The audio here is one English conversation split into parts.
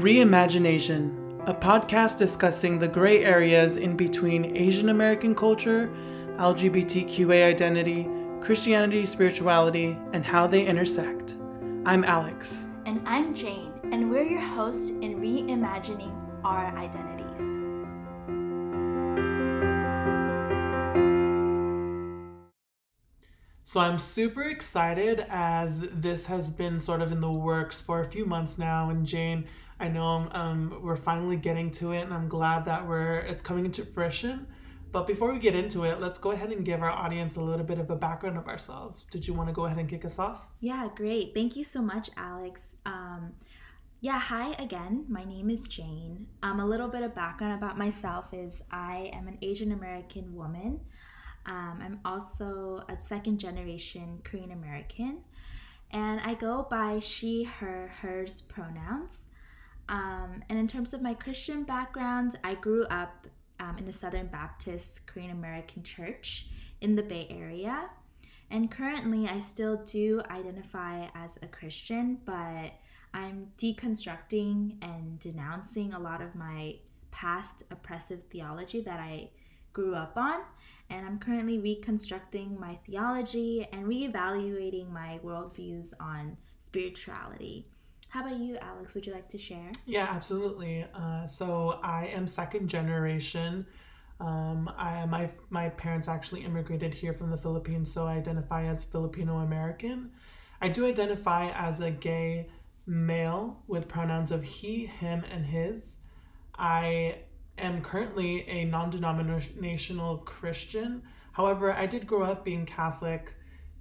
Reimagination, a podcast discussing the gray areas in between Asian American culture, LGBTQA identity, Christianity, spirituality, and how they intersect. I'm Alex. And I'm Jane, and we're your hosts in reimagining our identities. So I'm super excited as this has been sort of in the works for a few months now. And Jane, I know um, we're finally getting to it, and I'm glad that we're it's coming into fruition. But before we get into it, let's go ahead and give our audience a little bit of a background of ourselves. Did you want to go ahead and kick us off? Yeah, great. Thank you so much, Alex. Um, yeah, hi again. My name is Jane. Um, a little bit of background about myself is I am an Asian American woman. Um, I'm also a second generation Korean American, and I go by she, her, hers pronouns. Um, and in terms of my Christian background, I grew up um, in the Southern Baptist Korean American Church in the Bay Area. And currently, I still do identify as a Christian, but I'm deconstructing and denouncing a lot of my past oppressive theology that I grew up on and I'm currently reconstructing my theology and reevaluating my worldviews on spirituality. How about you, Alex? Would you like to share? Yeah, absolutely. Uh, so I am second generation. Um, I, my my parents actually immigrated here from the Philippines, so I identify as Filipino American. I do identify as a gay male with pronouns of he, him, and his. I am currently a non denominational Christian. However, I did grow up being Catholic,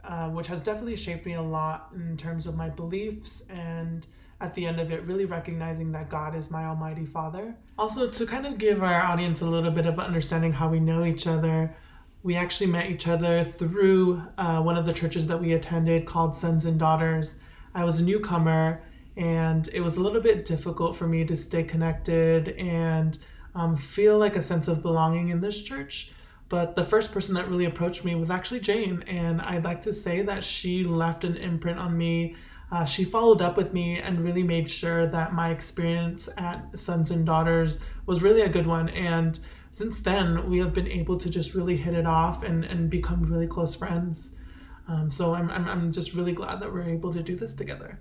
uh, which has definitely shaped me a lot in terms of my beliefs and at the end of it, really recognizing that God is my Almighty Father. Also, to kind of give our audience a little bit of understanding how we know each other, we actually met each other through uh, one of the churches that we attended called Sons and Daughters. I was a newcomer, and it was a little bit difficult for me to stay connected and um, feel like a sense of belonging in this church. But the first person that really approached me was actually Jane, and I'd like to say that she left an imprint on me. Uh, she followed up with me and really made sure that my experience at Sons and Daughters was really a good one. And since then, we have been able to just really hit it off and, and become really close friends. Um, so I'm, I'm, I'm just really glad that we're able to do this together.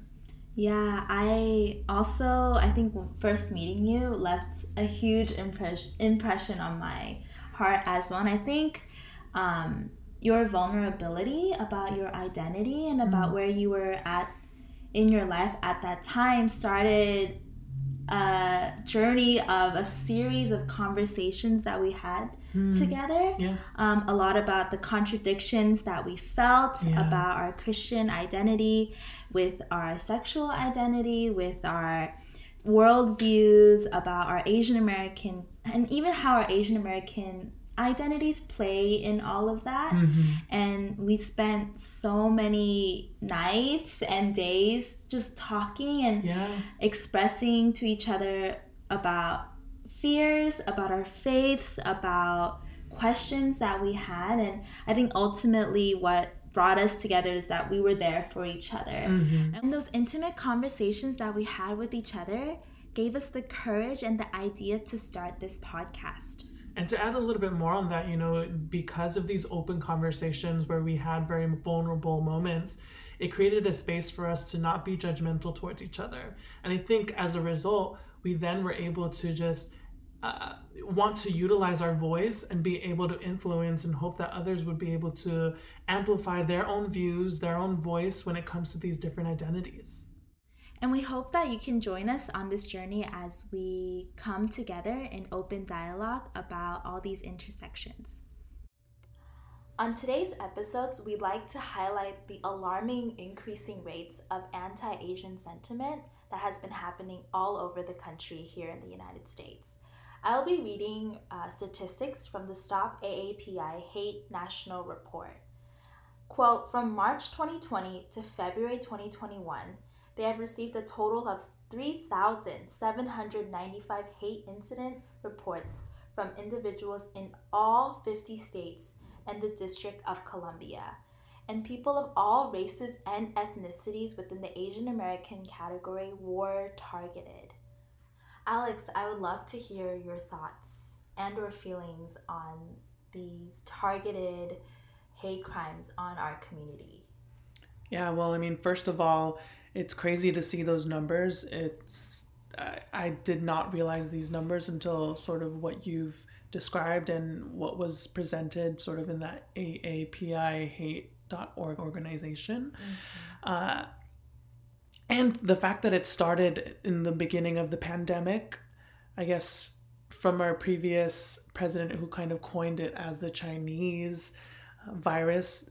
Yeah, I also I think first meeting you left a huge impression impression on my heart as well. And I think um, your vulnerability about your identity and about mm. where you were at in your life at that time started a journey of a series of conversations that we had mm. together. Yeah. Um, a lot about the contradictions that we felt yeah. about our Christian identity, with our sexual identity, with our worldviews, about our Asian American, and even how our Asian American identities play in all of that. Mm-hmm. And we spent so many nights and days just talking and yeah. expressing to each other about fears, about our faiths, about questions that we had. And I think ultimately what brought us together is that we were there for each other. Mm-hmm. And those intimate conversations that we had with each other gave us the courage and the idea to start this podcast. And to add a little bit more on that, you know, because of these open conversations where we had very vulnerable moments, it created a space for us to not be judgmental towards each other. And I think as a result, we then were able to just uh, want to utilize our voice and be able to influence and hope that others would be able to amplify their own views, their own voice when it comes to these different identities. And we hope that you can join us on this journey as we come together in open dialogue about all these intersections. On today's episodes, we'd like to highlight the alarming increasing rates of anti Asian sentiment that has been happening all over the country here in the United States. I'll be reading uh, statistics from the Stop AAPI Hate National Report. Quote From March 2020 to February 2021, they have received a total of 3,795 hate incident reports from individuals in all 50 states and the District of Columbia, and people of all races and ethnicities within the Asian American category were targeted. Alex, I would love to hear your thoughts and or feelings on these targeted hate crimes on our community. Yeah, well, I mean, first of all, it's crazy to see those numbers. It's I, I did not realize these numbers until sort of what you've described and what was presented sort of in that AAPI hate.org organization. Mm-hmm. Uh, and the fact that it started in the beginning of the pandemic, I guess from our previous president who kind of coined it as the Chinese virus,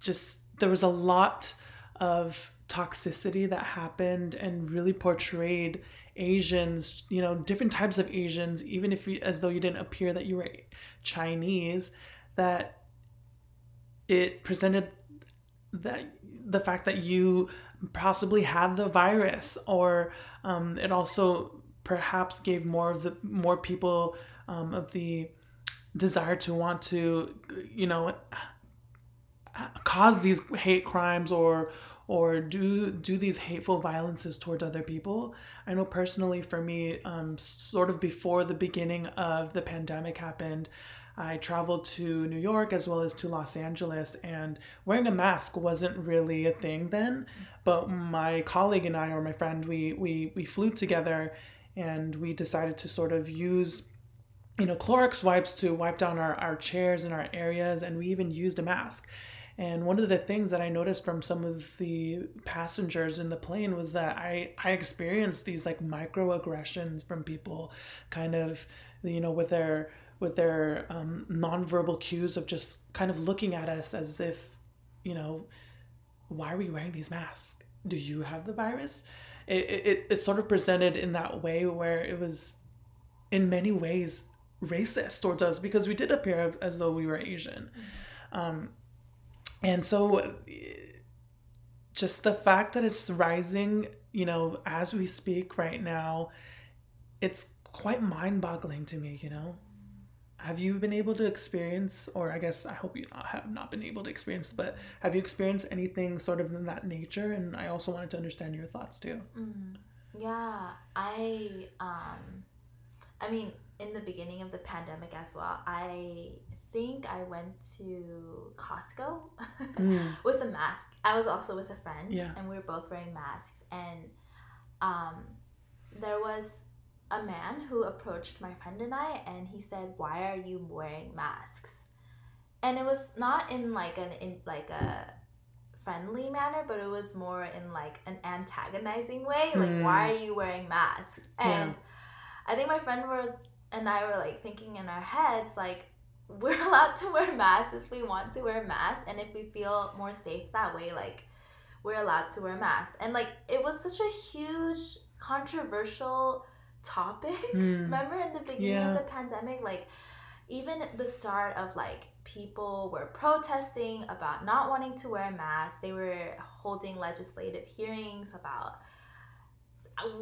just there was a lot of toxicity that happened and really portrayed Asians, you know, different types of Asians, even if you, as though you didn't appear that you were Chinese, that it presented that the fact that you possibly had the virus, or um, it also perhaps gave more of the more people um, of the desire to want to, you know, cause these hate crimes or or do do these hateful violences towards other people. I know personally for me, um, sort of before the beginning of the pandemic happened, I traveled to New York as well as to Los Angeles, and wearing a mask wasn't really a thing then. But my colleague and I, or my friend, we we we flew together, and we decided to sort of use you know Clorox wipes to wipe down our, our chairs and our areas, and we even used a mask. And one of the things that I noticed from some of the passengers in the plane was that I, I experienced these like microaggressions from people kind of, you know, with their with their um, nonverbal cues of just kind of looking at us as if, you know, why are we wearing these masks? Do you have the virus? It, it, it sort of presented in that way where it was in many ways racist towards us because we did appear as though we were Asian. Mm-hmm. Um, and so just the fact that it's rising, you know, as we speak right now, it's quite mind boggling to me, you know? Have you been able to experience, or I guess I hope you not, have not been able to experience, but have you experienced anything sort of in that nature? And I also wanted to understand your thoughts too. Mm, yeah, I, um, I mean, in the beginning of the pandemic as well, I think I went to Costco mm. with a mask. I was also with a friend, yeah. and we were both wearing masks. And um, there was a man who approached my friend and I, and he said, "Why are you wearing masks?" And it was not in like an in like a friendly manner, but it was more in like an antagonizing way. Like, mm. why are you wearing masks? And yeah. I think my friend was and I were like thinking in our heads, like, we're allowed to wear masks if we want to wear masks and if we feel more safe that way like we're allowed to wear masks and like it was such a huge controversial topic mm. remember in the beginning yeah. of the pandemic like even the start of like people were protesting about not wanting to wear masks they were holding legislative hearings about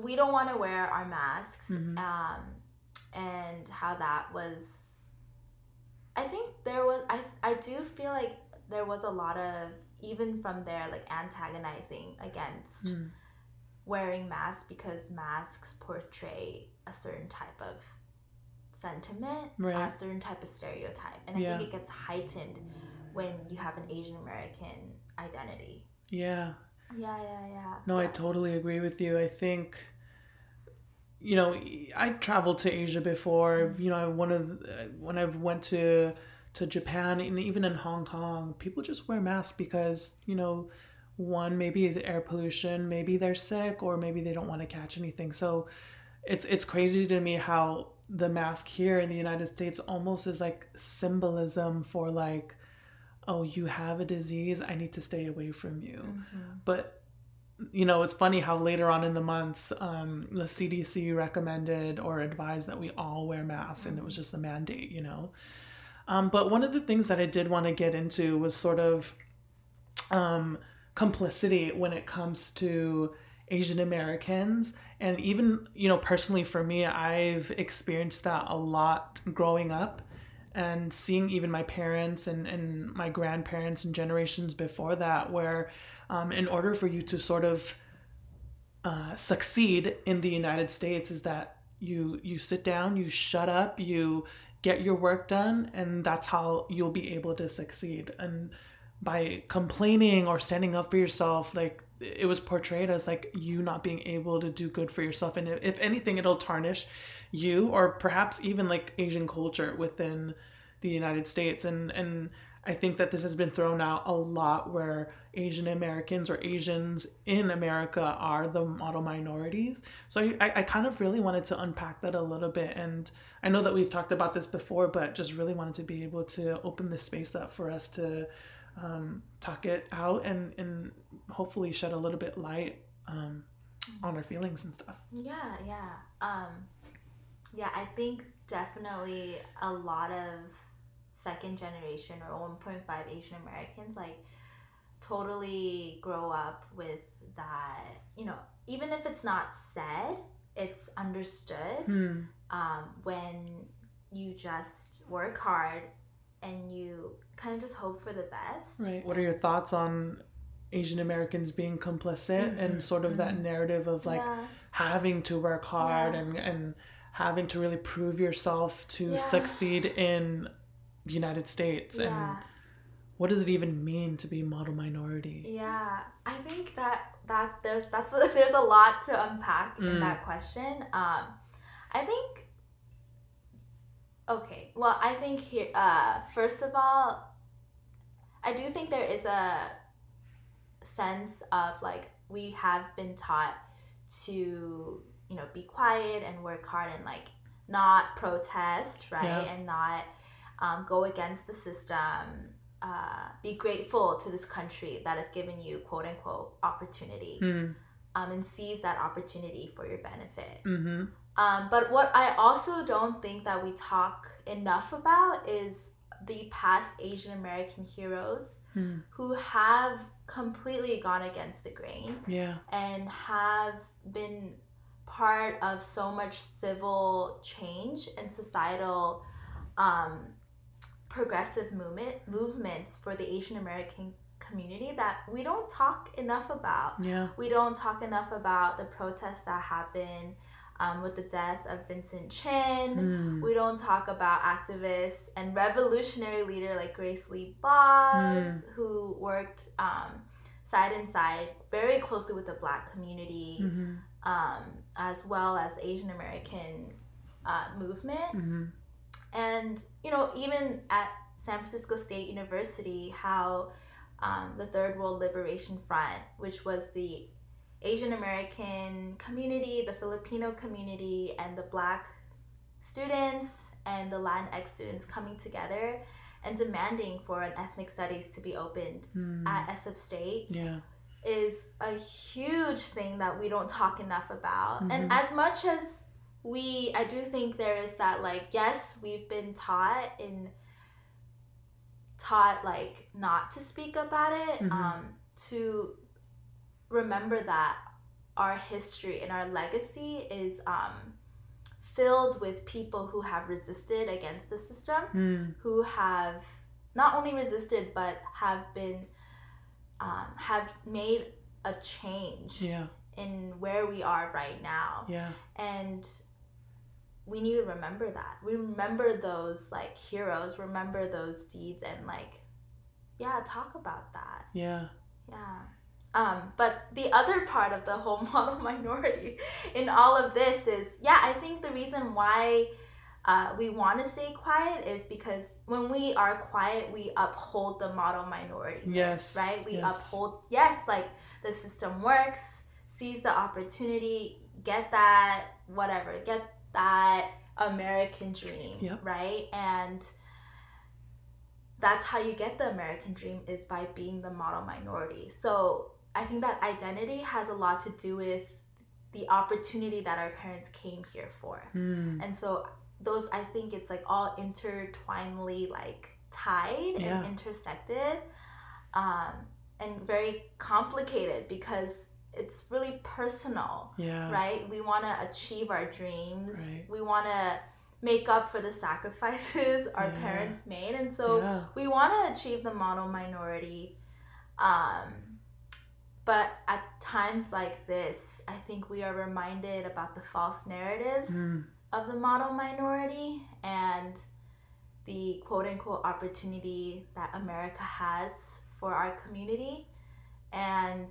we don't want to wear our masks mm-hmm. um, and how that was I think there was I I do feel like there was a lot of even from there like antagonizing against mm. wearing masks because masks portray a certain type of sentiment, right. a certain type of stereotype, and I yeah. think it gets heightened when you have an Asian American identity. Yeah. Yeah, yeah, yeah. No, I totally agree with you. I think you know, I've traveled to Asia before. Mm-hmm. You know, one of when I've went to to Japan and even in Hong Kong, people just wear masks because you know, one maybe the air pollution, maybe they're sick, or maybe they don't want to catch anything. So, it's it's crazy to me how the mask here in the United States almost is like symbolism for like, oh, you have a disease, I need to stay away from you. Mm-hmm. But you know, it's funny how later on in the months, um, the CDC recommended or advised that we all wear masks, and it was just a mandate, you know. Um, but one of the things that I did want to get into was sort of um, complicity when it comes to Asian Americans. And even, you know, personally for me, I've experienced that a lot growing up and seeing even my parents and, and my grandparents and generations before that, where um, in order for you to sort of uh, succeed in the United States is that you you sit down, you shut up, you get your work done, and that's how you'll be able to succeed. And by complaining or standing up for yourself, like it was portrayed as like you not being able to do good for yourself, and if anything, it'll tarnish you or perhaps even like Asian culture within the United States. And and I think that this has been thrown out a lot where Asian Americans or Asians in America are the model minorities. So I, I kind of really wanted to unpack that a little bit. And I know that we've talked about this before, but just really wanted to be able to open this space up for us to um, talk it out and, and hopefully shed a little bit light um, on our feelings and stuff. Yeah, yeah. Um, yeah, I think definitely a lot of second generation or 1.5 Asian Americans like totally grow up with that, you know, even if it's not said, it's understood Hmm. um, when you just work hard and you kind of just hope for the best. Right. What are your thoughts on Asian Americans being complicit Mhm, and sort of that mhm. narrative of like yeah, having to work hard Yeah. and and having to really prove yourself to Yeah. succeed in the United States and what does it even mean to be model minority? Yeah, I think that that there's that's there's a lot to unpack in Mm. that question. Um, I think. Okay, well, I think here. Uh, first of all, I do think there is a sense of like we have been taught to you know be quiet and work hard and like not protest right Yeah. and not um, go against the system uh, be grateful to this country that has given you quote unquote opportunity Hmm. um, and seize that opportunity for your benefit Mm-hmm. um, but what i also don't think that we talk enough about is the past asian american heroes Hmm. who have completely gone against the grain Yeah. and have been part of so much civil change and societal um, progressive movement movements for the Asian American community that we don't talk enough about. Yeah. We don't talk enough about the protests that happened um, with the death of Vincent Chin. Hmm. We don't talk about activists and revolutionary leader like Grace Lee Boggs, Mm. who worked um, side and side very closely with the Black community, Mhm. um, as well as Asian American uh, movement. Mhm. And you know, even at San Francisco State University, how um, the Third World Liberation Front, which was the Asian American community, the Filipino community, and the Black students and the Latinx students coming together and demanding for an ethnic studies to be opened Hmm. at SF State Yeah. is a huge thing that we don't talk enough about. And Mhm. as much as we, I do think there is that, like, yes, we've been taught in, taught, like, not to speak about it, Mhm. um, to remember that our history and our legacy is um, filled with people who have resisted against the system Hmm. who have not only resisted but have been um, have made a change Yeah. in where we are right now Yeah. and we need to remember that we remember those like heroes remember those deeds and like yeah talk about that Yeah. yeah. Um, but the other part of the whole model minority in all of this is, yeah, I think the reason why uh, we want to stay quiet is because when we are quiet, we uphold the model minority. Yes. Right? We yes. uphold, yes, like the system works, seize the opportunity, get that, whatever, get that American dream. Yep. Right? And that's how you get the American dream is by being the model minority. So I think that identity has a lot to do with the opportunity that our parents came here for. Hmm. And so those I think it's like all intertwinedly like tied Yeah. and intersected. Um, and very complicated because it's really personal Yeah. right? We want to achieve our dreams. Right. We want to make up for the sacrifices our Yeah. parents made, and so we want to achieve the model minority. Um, but at times like this, I think we are reminded about the false narratives Mm. of the model minority and the quote unquote opportunity that America has for our community. And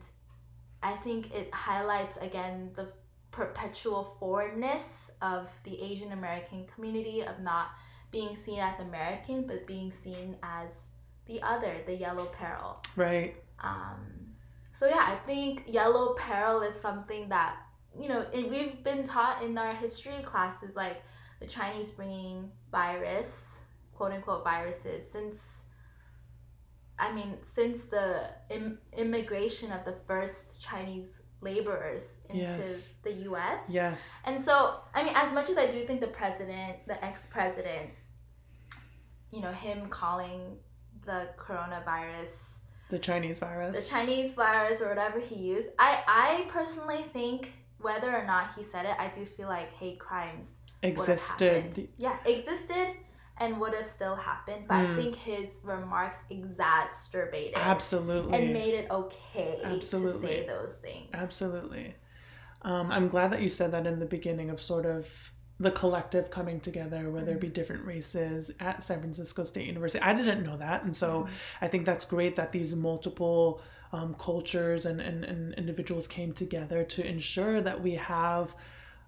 I think it highlights again the perpetual foreignness of the Asian American community of not being seen as American but being seen as the other, the yellow peril. Right. Um, so yeah, I think yellow peril is something that you know and we've been taught in our history classes, like the Chinese bringing virus, quote unquote viruses, since I mean since the Im- immigration of the first Chinese laborers into Yes. the U.S. Yes. And so, I mean, as much as I do think the president, the ex president, you know, him calling the coronavirus The Chinese virus. the. Chinese virus or whatever he used, I, I personally think whether or not he said it, I do feel like hate crimes existed. Yeah, existed and would have still happened. But I Mm. think his remarks exacerbated Absolutely. and made it okay absolutely. to say those things. Absolutely. Um, I'm glad that you said that in the beginning of sort of the collective coming together, where there be different races at San Francisco State University. I didn't know that. And so I think that's great that these multiple um, cultures and, and, and individuals came together to ensure that we have,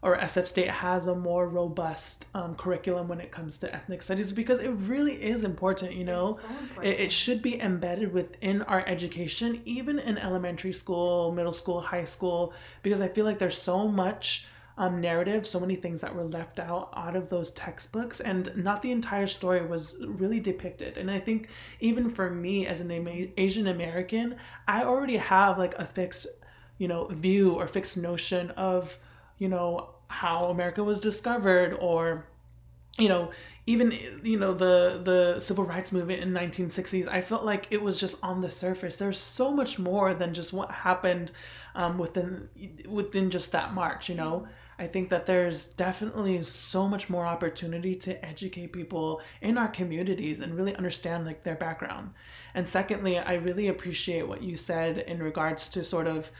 or SF State has a more robust um, curriculum when it comes to ethnic studies because it really is important, you know? It's so It, it should be embedded within our education, even in elementary school, middle school, high school, because I feel like there's so much um, narrative, so many things that were left out out of those textbooks, and not the entire story was really depicted. And I think even for me as an Asian American, I already have like a fixed, you know, view or fixed notion of, you know, how America was discovered or you know even you know the the civil rights movement in 1960s i felt like it was just on the surface. There's so much more than just what happened um, within within just that march you know? I think that there's definitely so much more opportunity to educate people in our communities and really understand like their background. And secondly i really appreciate what you said in regards to sort of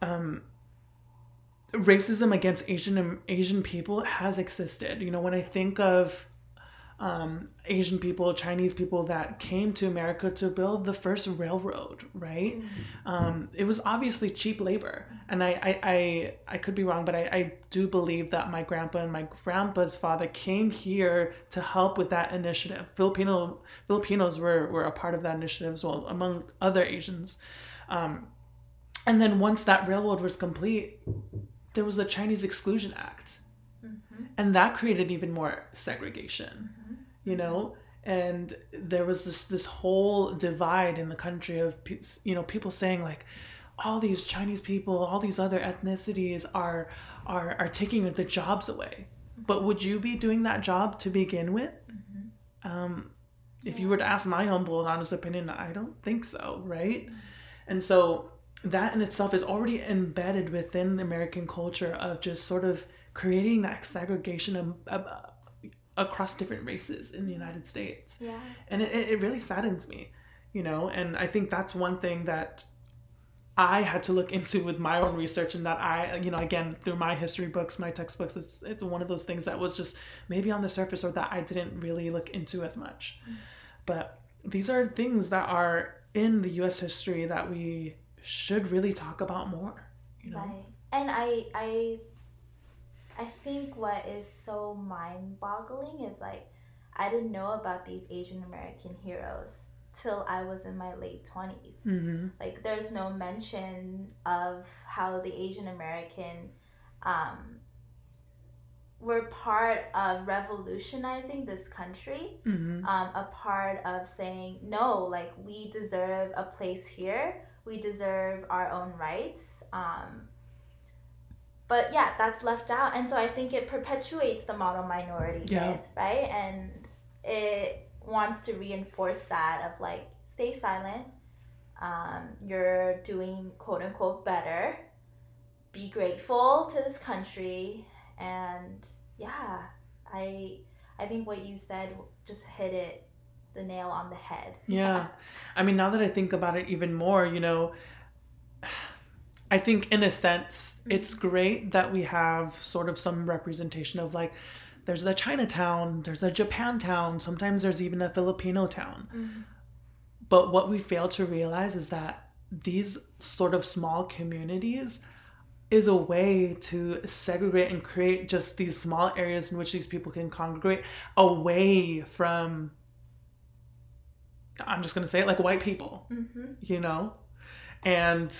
um, racism against Asian Asian people has existed. You know, when I think of um, Asian people, Chinese people that came to America to build the first railroad, right? Um, it was obviously cheap labor, and I I, I, I could be wrong, but I, I do believe that my grandpa and my grandpa's father came here to help with that initiative. Filipino Filipinos were were a part of that initiative as well, among other Asians. Um, and then once that railroad was complete, there was the Chinese Exclusion Act, and that created even more segregation. You know, and there was this this whole divide in the country of you know people saying like all these Chinese people, all these other ethnicities are are are taking the jobs away. But would you be doing that job to begin with? Um, if you were to ask my humble and honest opinion, I don't think so, right? And so that in itself is already embedded within the American culture of just sort of creating that segregation of, of, across different races in the United States. Yeah. And it, it really saddens me, you know, and I think that's one thing that I had to look into with my own research and that I, you know, again, through my history books, my textbooks, it's, it's one of those things that was just maybe on the surface or that I didn't really look into as much. Mm. But these are things that are in the US history that we should really talk about more, you know? Right. And I I I think what is so mind boggling is like I didn't know about these Asian American heroes till I was in my late twenties. Mm-hmm. Like there's no mention of how the Asian American um were part of revolutionizing this country Mm-hmm. um, a part of saying no like we deserve a place here we deserve our own rights um, but yeah that's left out. And so i think it perpetuates the model minority Yeah. myth right? And it wants to reinforce that of like stay silent. Um, you're doing quote unquote better. Be grateful to this country. And yeah i i think what you said just hit it the nail on the head. Yeah. I mean, now that I think about it even more, you know, I think in a sense, it's great that we have sort of some representation of like there's the Chinatown, there's a Japantown, sometimes there's even a Filipino town. But what we fail to realize is that these sort of small communities is a way to segregate and create just these small areas in which these people can congregate away from I'm just going to say it like white people, Mm-hmm. you know? And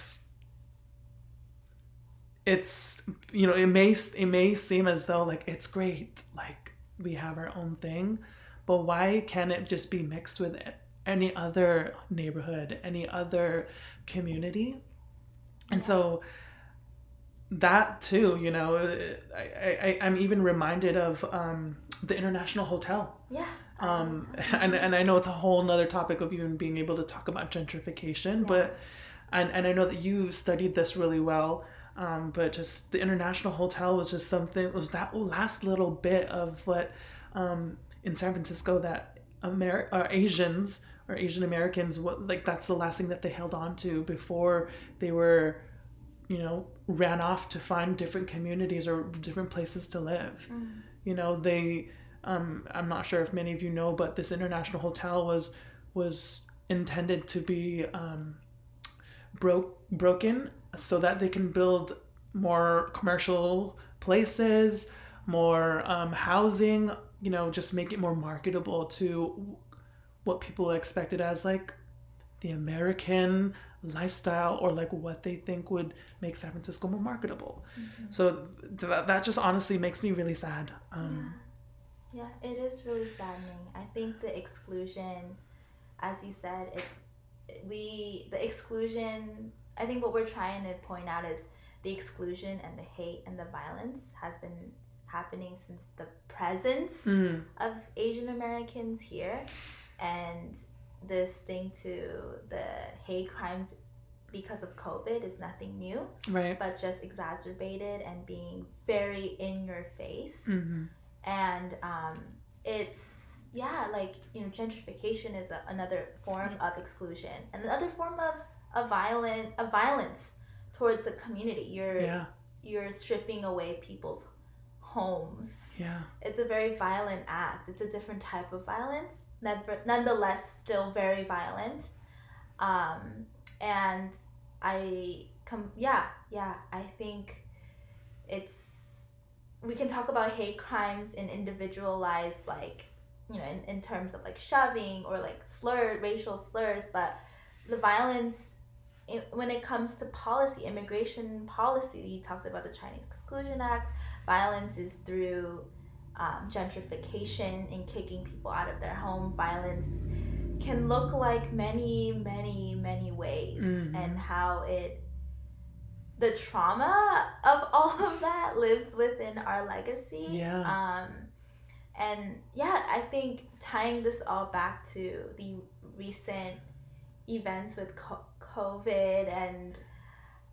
it's you know, it may it may seem as though like it's great, like we have our own thing, but why can't it just be mixed with any other neighborhood, any other community? And so that too, you know, I, I, I'm even reminded of um, the International Hotel. Yeah. Um, and, and I know it's a whole nother topic of even being able to talk about gentrification, but and, and I know that you studied this really well. Um, but just the International Hotel was just something. It was that last little bit of what um, in San Francisco that Amer- uh, Asians or Asian Americans what like that's the last thing that they held on to before they were you know ran off to find different communities or different places to live you know they um, i'm not sure if many of you know but this international hotel was was intended to be um, broke broken so that they can build more commercial places more um, housing you know just make it more marketable to what people expected as like the American lifestyle or like what they think would make San Francisco more marketable. So that, that just honestly makes me really sad. Um, Yeah, it is really saddening. I think the exclusion, as you said, it we the exclusion. I think what we're trying to point out is the exclusion and the hate and the violence has been happening since the presence mm, of Asian Americans here, and this thing to the hate crimes because of COVID is nothing new, right. but just exacerbated and being very in your face. Hmm and um, it's yeah like you know gentrification is a, another form of exclusion and another form of a violent of violence towards the community you're Yeah. you're stripping away people's homes Yeah. it's a very violent act it's a different type of violence never, nonetheless still very violent um, and i come yeah yeah i think it's we can talk about hate crimes in individualized like you know in, in terms of like shoving or like slur racial slurs but the violence when it comes to policy immigration policy you talked about the chinese exclusion act violence is through um, gentrification and kicking people out of their home violence can look like many many many ways Mhm. and how it the trauma of all of that lives within our legacy Yeah. um and yeah i think tying this all back to the recent events with co- covid and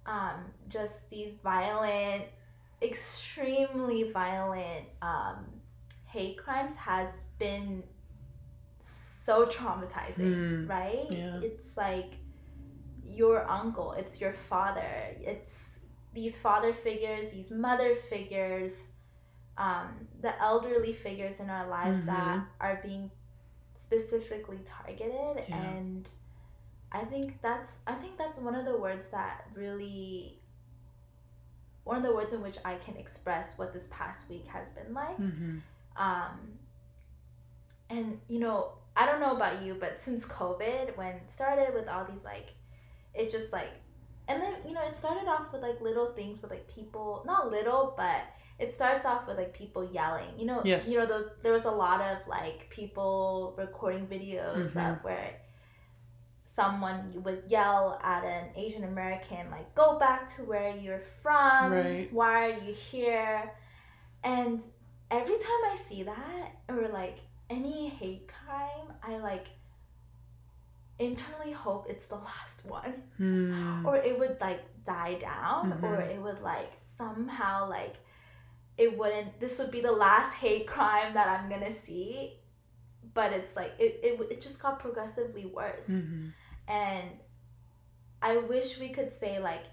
um just these violent extremely violent um hate crimes has been so traumatizing Mm, right yeah. it's like your uncle it's your father it's these father figures these mother figures um, the elderly figures in our lives that Mhm. are being specifically targeted Yeah. and i think that's i think that's one of the words that really one of the words in which i can express what this past week has been like hmm um, and you know, I don't know about you, but since COVID, when it started with all these like, it just like, and then you know, it started off with like little things with like people, not little, but it starts off with like people yelling. You know, Yes. you know, those, there was a lot of like people recording videos Mhm. of where someone would yell at an Asian American like, "Go back to where you're from. Right. Why are you here?" And every time I see that or like any hate crime, I like internally hope it's the last one Mm, or it would like die down or Mhm. it would like somehow like it wouldn't this would be the last hate crime that I'm gonna see but it's like it, it, it just got progressively worse mhm. And I wish we could say like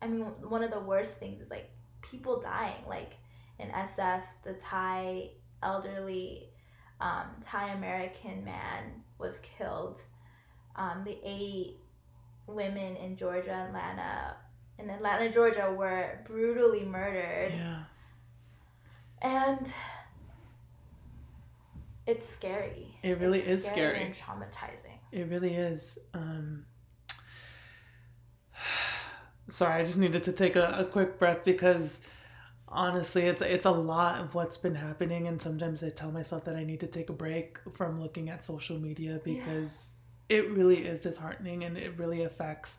I mean, one of the worst things is like people dying. Like in SF, the Thai elderly um, Thai American man was killed. Um, the eight women in Georgia, Atlanta, in Atlanta, Georgia, were brutally murdered. Yeah. And it's scary. It really It's is scary. and traumatizing. It really is. Um, sorry, I just needed to take a, a quick breath because honestly, it's it's a lot of what's been happening, and sometimes I tell myself that I need to take a break from looking at social media because it really is disheartening and it really affects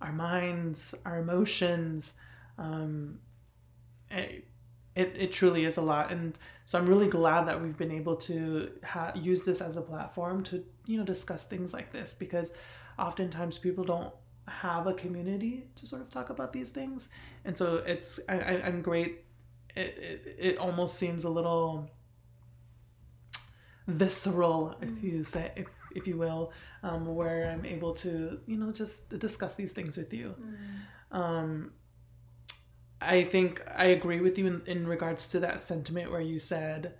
our minds, our emotions. Um, it, it, it truly is a lot. And so i'm really glad that we've been able to ha- use this as a platform to you know discuss things like this because oftentimes people don't have a community to sort of talk about these things. And so it's I, I, i'm great. It, it, it almost seems a little visceral if you say if, if you will um, where i'm able to you know just discuss these things with you. Um, I think I agree with you in, in regards to that sentiment where you said,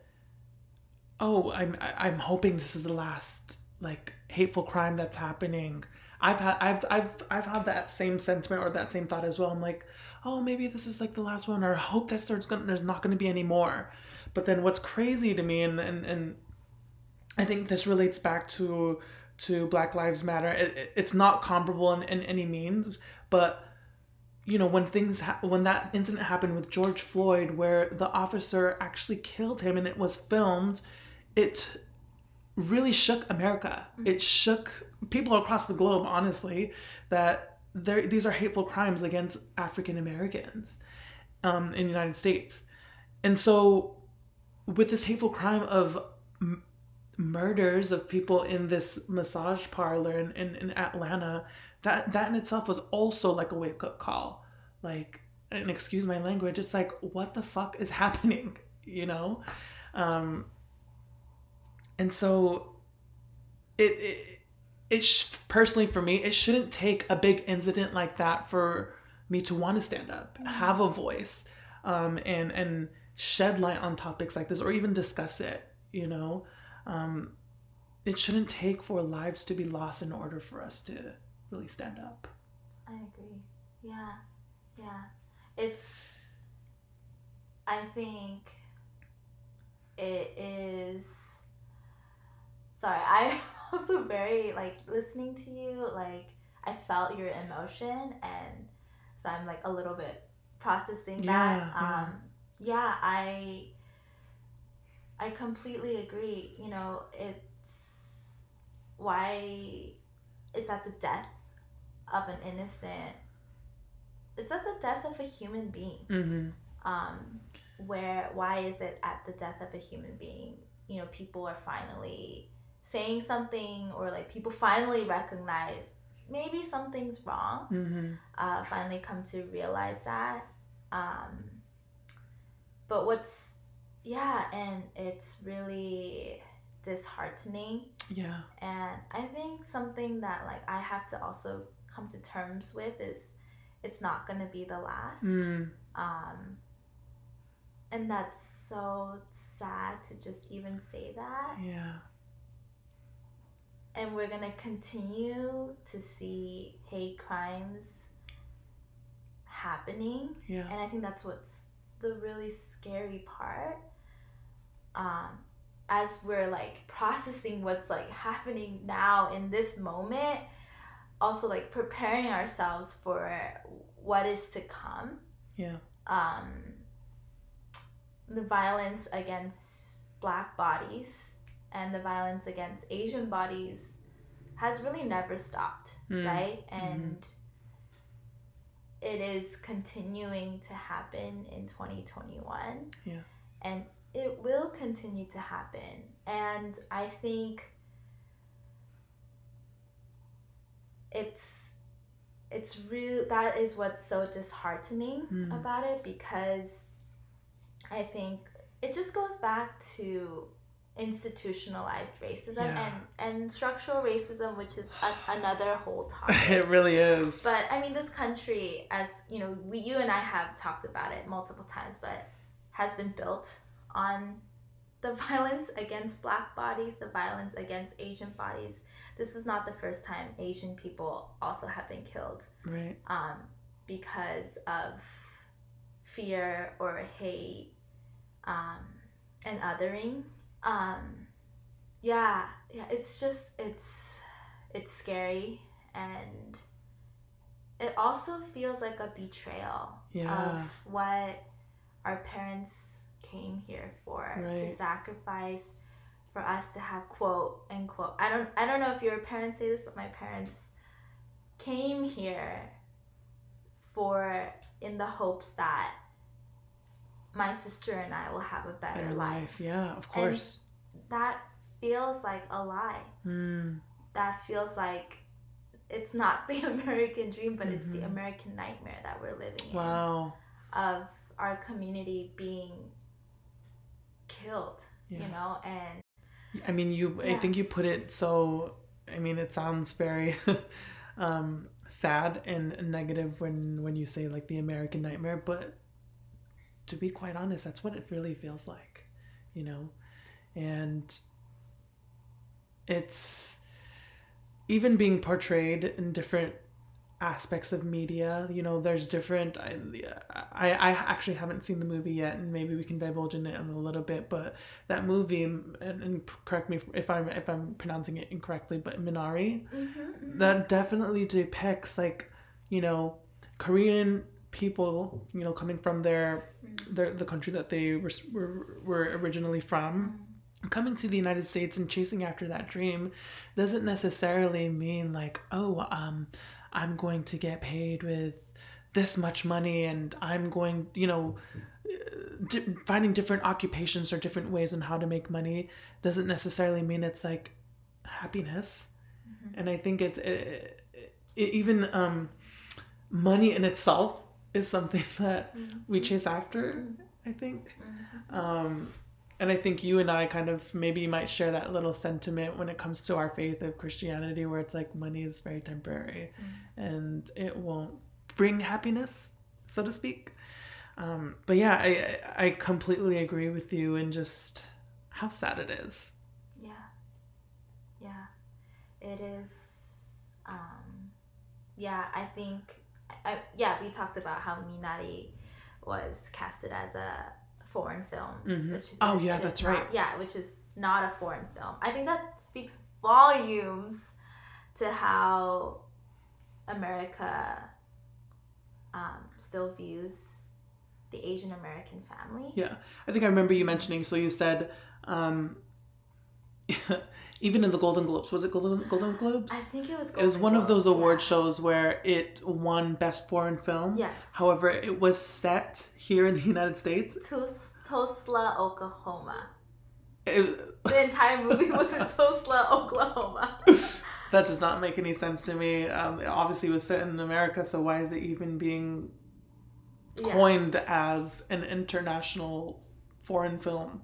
"Oh, I'm I'm hoping this is the last like hateful crime that's happening." I've had I've I've I've had that same sentiment or that same thought as well. I'm like, "Oh, maybe this is like the last one," or I hope that there's gonna there's not gonna be any more. But then what's crazy to me, and and and I think this relates back to to Black Lives Matter. It, it- it's not comparable in, in any means, but you know when things ha- when that incident happened with George Floyd where the officer actually killed him and it was filmed it really shook America. It shook people across the globe honestly that there these are hateful crimes against African Americans um, in the United States. And so with this hateful crime of m- murders of people in this massage parlor in, in, in Atlanta that that in itself was also like a wake up call. Like, and excuse my language, it's like what the fuck is happening, you know? Um, and so, it it, it sh- personally for me, it shouldn't take a big incident like that for me to want to stand up, have a voice, um, and and shed light on topics like this, or even discuss it. You know, um, it shouldn't take for lives to be lost in order for us to really stand up. I agree. Yeah. Yeah. It's I think it is sorry, I'm also very like listening to you, like I felt your emotion and so I'm like a little bit processing that. Yeah, yeah. Um yeah, I I completely agree. You know, it's why it's at the death of an innocent it's at the death of a human being Mm-hmm. um where why is it at the death of a human being you know people are finally saying something or like people finally recognize maybe something's wrong Mm-hmm. uh, finally come to realize that um but what's yeah and it's really disheartening Yeah. and I think something that like I have to also come to terms with is it's not gonna be the last. Mm. Um and that's so sad to just even say that. Yeah. And we're gonna continue to see hate crimes happening. Yeah. And I think that's what's the really scary part. Um, as we're like processing what's like happening now in this moment, also like preparing ourselves for what is to come. Yeah. Um, the violence against black bodies and the violence against Asian bodies has really never stopped Mm. right? And it is continuing to happen in 2021. Yeah. And it will continue to happen. And I think it's it's real that is what's so disheartening Mm. about it because I think it just goes back to institutionalized racism Yeah. and and structural racism which is a, another whole topic it really is. but i mean this country as you know we you and i have talked about it multiple times but has been built on the violence against black bodies the violence against asian bodies this is not the first time asian people also have been killed right. um, because of fear or hate um, and othering. Um, yeah, yeah, it's just it's it's scary and it also feels like a betrayal Yeah. of what our parents came here for to sacrifice for us to have quote unquote I don't I don't know if your parents say this but my parents came here for in the hopes that my sister and I will have a better, Better life. life. Yeah, of course. That feels like a lie. Mm, That feels like it's not the American dream, but it's the Mhm. American nightmare that we're living in wow. of our community being killed, Yeah. you know, and I mean, you. I think you put it so. I mean, it sounds very um, sad and negative when when you say like the American nightmare, but to be quite honest, that's what it really feels like, you know, and it's even being portrayed in different aspects of media you know there's different I, I i actually haven't seen the movie yet and maybe we can divulge in it in a little bit but that movie and, and correct me if i'm if i'm pronouncing it incorrectly but minari mm-hmm, that definitely depicts like you know korean people you know coming from their their the country that they were were, were originally from. Coming to the United States and chasing after that dream doesn't necessarily mean like, oh, um, I'm going to get paid with this much money and I'm going, you know, di- finding different occupations or different ways on how to make money doesn't necessarily mean it's like happiness. Mhm. And I think it's it, it, even um, money in itself is something that we chase after. I think. Mhm. Um, and I think you and I kind of maybe might share that little sentiment when it comes to our faith of Christianity, where it's like money is very temporary and it won't bring happiness, so to speak. Um, but yeah, I, I I completely agree with you and just how sad it is. Yeah. Yeah. It is um yeah, I think I, yeah, we talked about how Minari was casted as a foreign film. Mhm. Which is, Oh, yeah, that's not- right. Yeah, which is not a foreign film. I think that speaks volumes to how America um, still views the Asian American family. Yeah, I think I remember you mentioning. So you said, um, even in the Golden Globes, was it Golden Golden Globes? I think it was. it was Golden one of those award yeah. shows where it won Best Foreign Film. Yes. However, it was set here in the United States. Tus- Tulsa, Oklahoma. It- The entire movie was in Tulsa, Oklahoma. that does not make any sense to me. Um, it obviously was set in America, so why is it even being Yeah. coined as an international foreign film?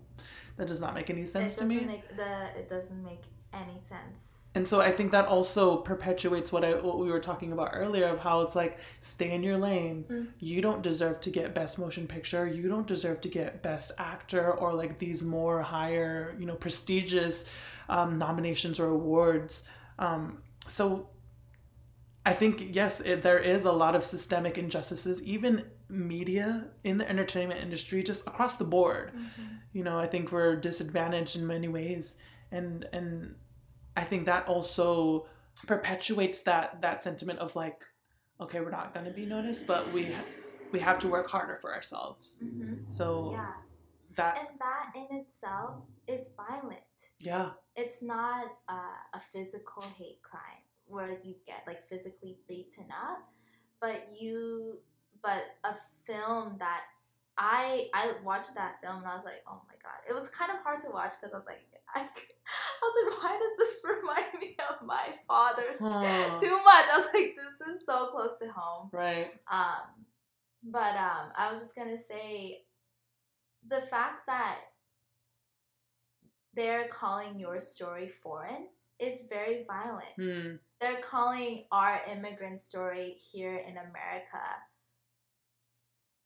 That does not make any sense to doesn't me. make the. It doesn't make any sense. And so I think that also perpetuates what I what we were talking about earlier of how it's like stay in your lane. Mm. You don't deserve to get best motion picture. You don't deserve to get best actor or like these more higher, you know, prestigious um, nominations or awards. Um, so I think yes, it, there is a lot of systemic injustices, even media in the entertainment industry, just across the board. You know i think we're disadvantaged in many ways and and i think that also perpetuates that that sentiment of like okay we're not going to be noticed but we we have to work harder for ourselves. Mhm. so Yeah, that and that in itself is violent. yeah. It's not uh, a physical hate crime where you get like physically beaten up, but you, but a film that I I watched that film and I was like, oh my god, it was kind of hard to watch because I was like, I, I was like, why does this remind me of my father's Aw. too much? I was like, this is so close to home. right Um, but um, I was just gonna say the fact that they're calling your story foreign is very violent. Mm. They're calling our immigrant story here in America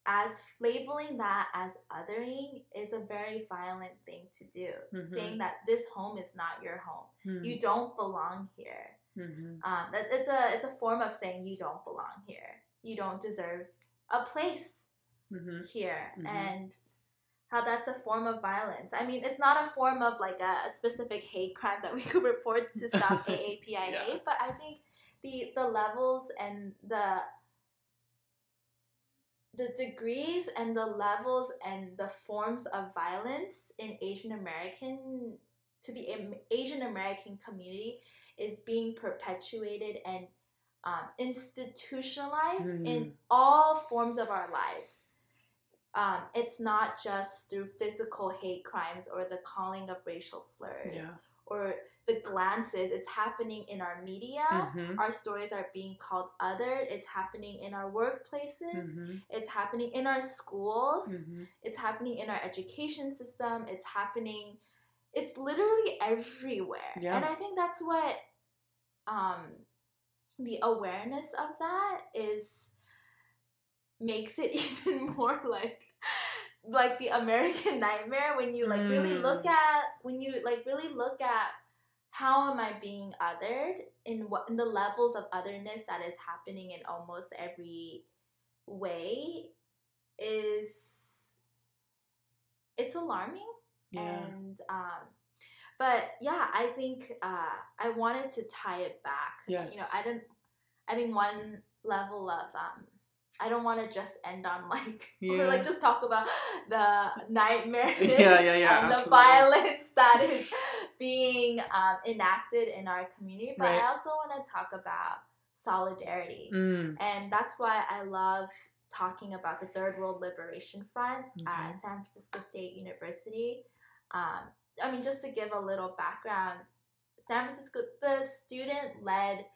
as labeling that as othering is a very violent thing to do. Mhm. Saying that this home is not your home. Mm. You don't belong here. Mhm. Um, that it's a it's a form of saying you don't belong here. You don't deserve a place Mhm. here, Mhm. and how that's a form of violence. I mean, it's not a form of like a, a specific hate crime that we could report to stop AAPI Yeah. but I think the the levels and the the degrees and the levels and the forms of violence in Asian American to the Asian American community is being perpetuated and um, institutionalized in Mm. all forms of our lives. Um, it's not just through physical hate crimes or the calling of racial slurs Yeah. Or the glances. It's happening in our media. Mhm. Our stories are being called other. It's happening in our workplaces. Mhm. It's happening in our schools. Mhm. It's happening in our education system. It's happening. It's literally everywhere. Yeah. And I think that's what um, the awareness of that is makes it even more like like the American nightmare when you like really Mm. look at when you like really look at how am I being othered in what in the levels of otherness that is happening in almost every way is it's alarming Yeah. and um but yeah i think uh i wanted to tie it back you know i don't i think one level of um I don't want to just end on like or like just talk about the nightmares Yeah, yeah, yeah, and the violence that is being um, enacted in our community. But Right. I also want to talk about solidarity. Mm. And that's why I love talking about the Third World Liberation Front at Mhm. San Francisco State University. Um, I mean, just to give a little background, San Francisco, the student led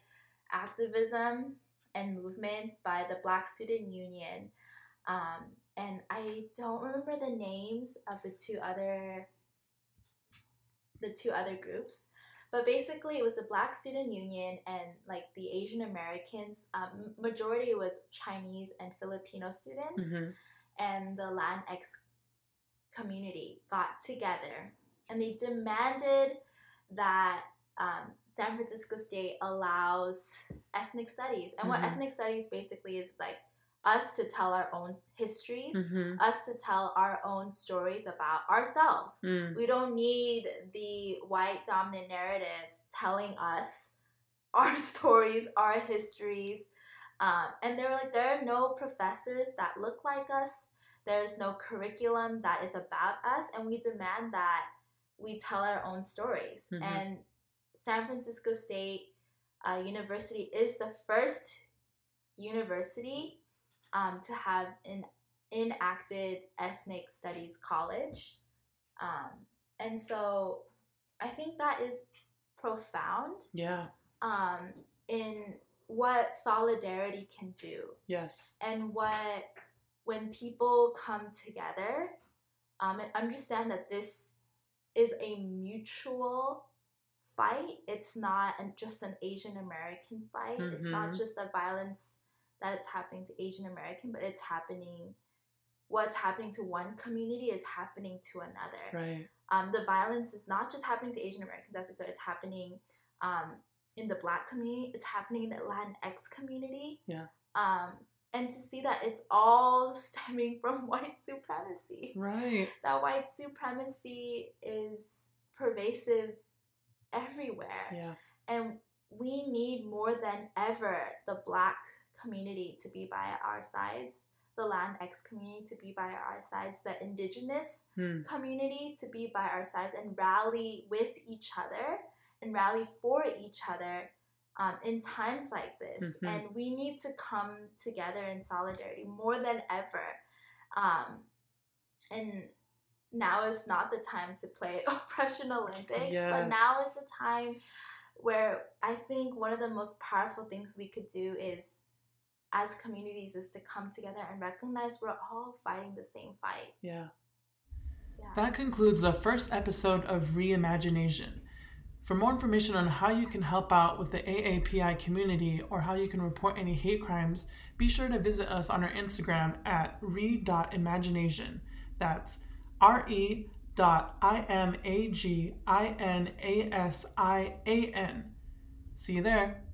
activism and movement by the Black Student Union. Um, and I don't remember the names of the two other the two other groups but basically it was the black student union and like the asian americans um, majority was chinese and filipino students Mhm. and the latinx community got together and they demanded that um, san francisco state allows ethnic studies and what Mhm. ethnic studies basically is is like us to tell our own histories Mhm. us to tell our own stories about ourselves Mm. we don't need the white dominant narrative telling us our stories, our histories. Um, and they were like, there are no professors that look like us. There's no curriculum that is about us. And we demand that we tell our own stories. Mhm. And San Francisco State uh, University is the first university um, to have an enacted ethnic studies college. Um, and so I think that is profound Yeah. um, in what solidarity can do Yes. and what when people come together um, and understand that this is a mutual fight it's not an, just an asian american fight it's not Mhm. just a violence that it's happening to asian american but it's happening what's happening to one community is happening to another Right. um, the violence is not just happening to Asian Americans, as we said, it's happening um, in the Black community, it's happening in the Latinx community. Yeah. Um, and to see that it's all stemming from white supremacy. Right. That white supremacy is pervasive everywhere. Yeah. And we need more than ever the Black community to be by our sides, the Latinx community to be by our sides, the Indigenous Mm. community to be by our sides and rally with each other and rally for each other um, in times like this. Mhm. And we need to come together in solidarity more than ever. Um, and now is not the time to play Oppression Olympics, but now is the time where I think one of the most powerful things we could do is as communities is to come together and recognize we're all fighting the same fight. Yeah. That concludes the first episode of Reimaginasian. For more information on how you can help out with the AAPI community or how you can report any hate crimes, be sure to visit us on our Instagram at re.imaginasian. That's R E dot I M A G I N A S I A N. See you there.